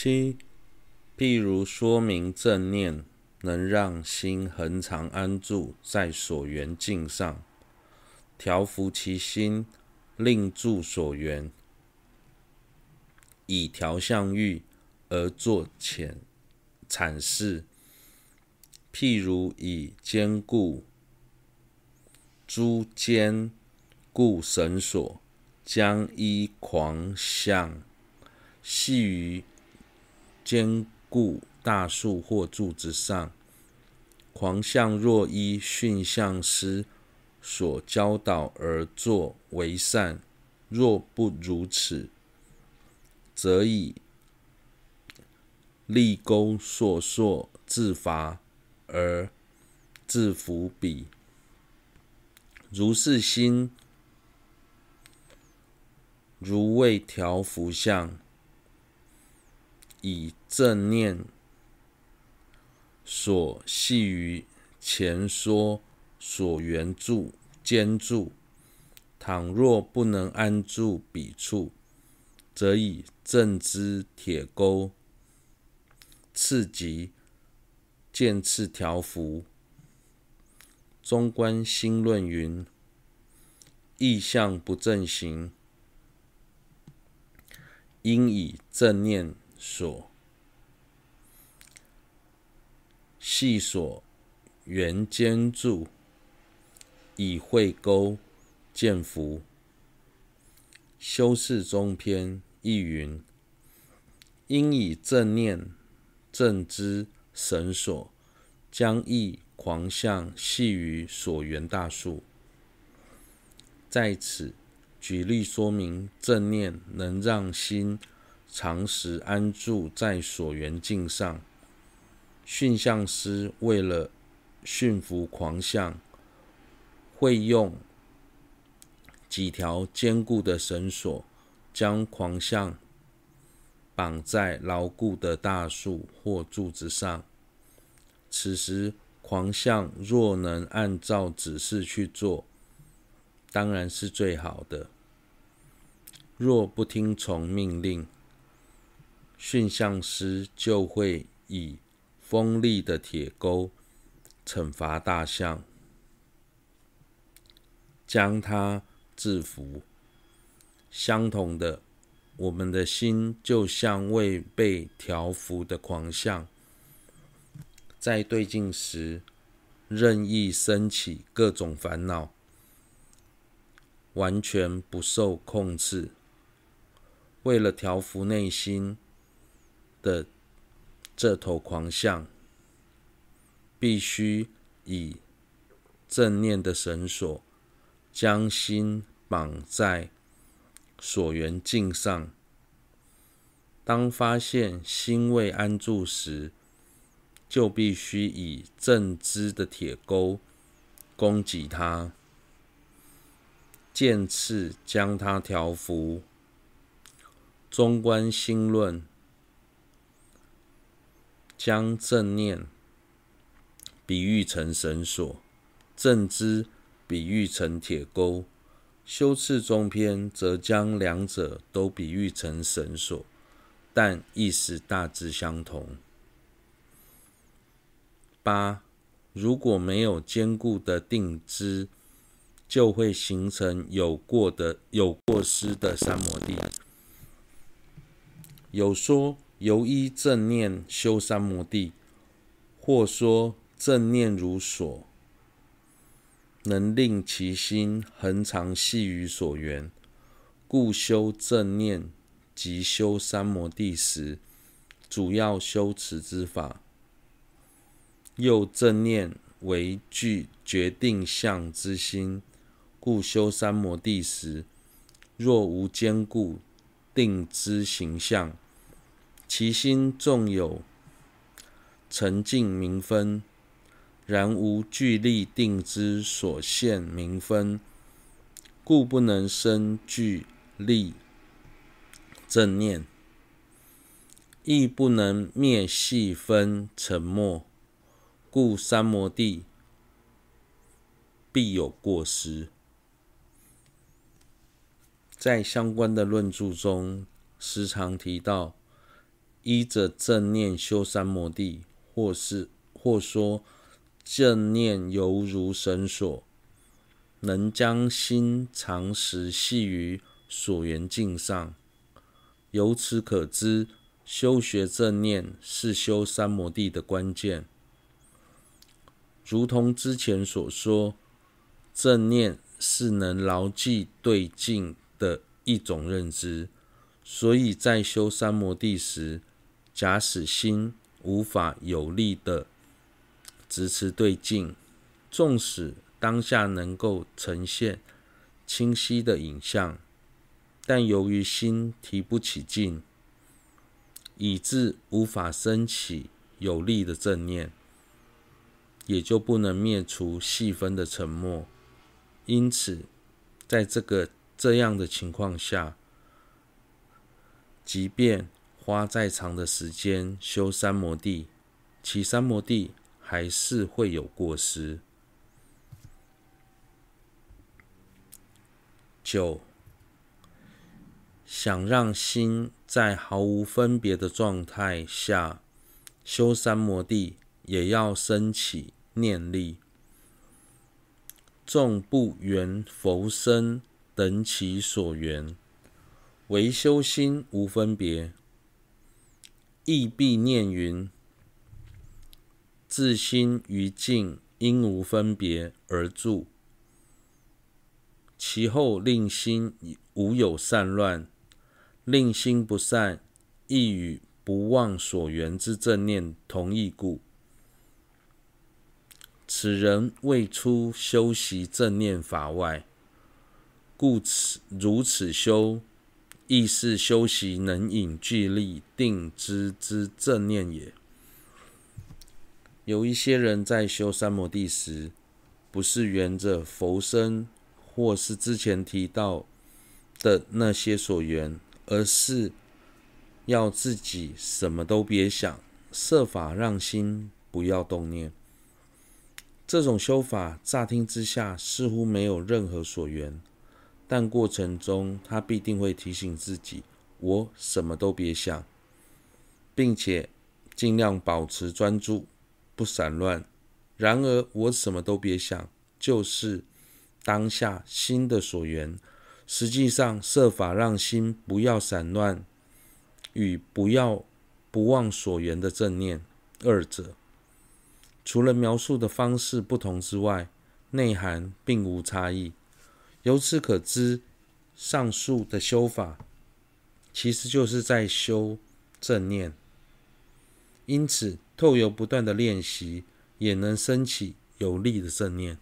七，譬如说明正念能让心恒常安住在所缘境上，调伏其心，令住所缘，以调相欲而作浅阐释。譬如以坚固诸坚固绳索，将依狂想系于坚固大树或柱子上，狂相若依驯象师所教导而作为善，若不如此，则以利钩索索自伐而自伏彼。如是心，如未调伏相，以正念所系于前说所缘住坚住，倘若不能安住彼处，则以正之铁钩刺及剑刺条幅。中观心论云：意象不正行，应以正念所系所缘坚住，以会钩见伏。修次中篇亦云：应以正念正之绳索，将意狂相系于所缘大树。在此举例说明，正念能让心常时安住在所缘境上。驯象师为了驯服狂象，会用几条坚固的绳索，将狂象绑在牢固的大树或柱子上。此时，狂象若能按照指示去做，当然是最好的；若不听从命令，驯象师就会以锋利的铁钩惩罚大象，将它制服。相同的，我们的心就像未被调服的狂象。在对境时，任意升起各种烦恼，完全不受控制。为了调服内心的这头狂象，必须以正念的绳索，将心绑在所缘境上。当发现心未安住时，就必须以正知的铁钩攻击它，渐次将它调伏。中观心论将正念比喻成绳索，正知比喻成铁钩。修次中篇则将两者都比喻成绳索，但意思大致相同。八，如果没有坚固的定知，就会形成有过的有过失的三摩地。有说由依正念修三摩地，或说正念如所，能令其心恒常系于所缘，故修正念及修三摩地时，主要修持之法。又正念为具决定相之心，故修三摩地时，若无坚固定之形象，其心纵有沉静明分，然无聚力定之所现明分，故不能生聚力正念，亦不能灭细分沉默。故三摩地必有过失。在相关的论著中，时常提到依着正念修三摩地，或是或说正念犹如绳索，能将心常时系于所缘境上。由此可知，修学正念是修三摩地的关键。如同之前所说，正念是能牢记对境的一种认知，所以在修三摩地时，假使心无法有力地执持对境，纵使当下能够呈现清晰的影像，但由于心提不起劲，以致无法升起有力的正念，也就不能灭除细分的沉默。因此，在这个这样的情况下，即便花再长的时间修三摩地，其三摩地还是会有过失。九。想让心在毫无分别的状态下修三摩地，也要升起念力。众不缘佛身等其所缘，唯修心无分别，亦必念云：自心于境因无分别而住。其后令心无有散乱。令心不散，亦与不忘所缘之正念同义故。此人未出修习正念法外，故此如此修，亦是修习能引聚力定知之正念也。有一些人在修三摩地时，不是缘着佛身，或是之前提到的那些所缘。而是要自己什么都别想，设法让心不要动念。这种修法乍听之下似乎没有任何所缘，但过程中他必定会提醒自己：我什么都别想，并且尽量保持专注，不散乱。然而，我什么都别想，就是当下心的所缘。实际上，设法让心不要散乱，与不要不忘所缘的正念，二者除了描述的方式不同之外，内涵并无差异。由此可知，上述的修法其实就是在修正念。因此，透由不断的练习，也能升起有力的正念。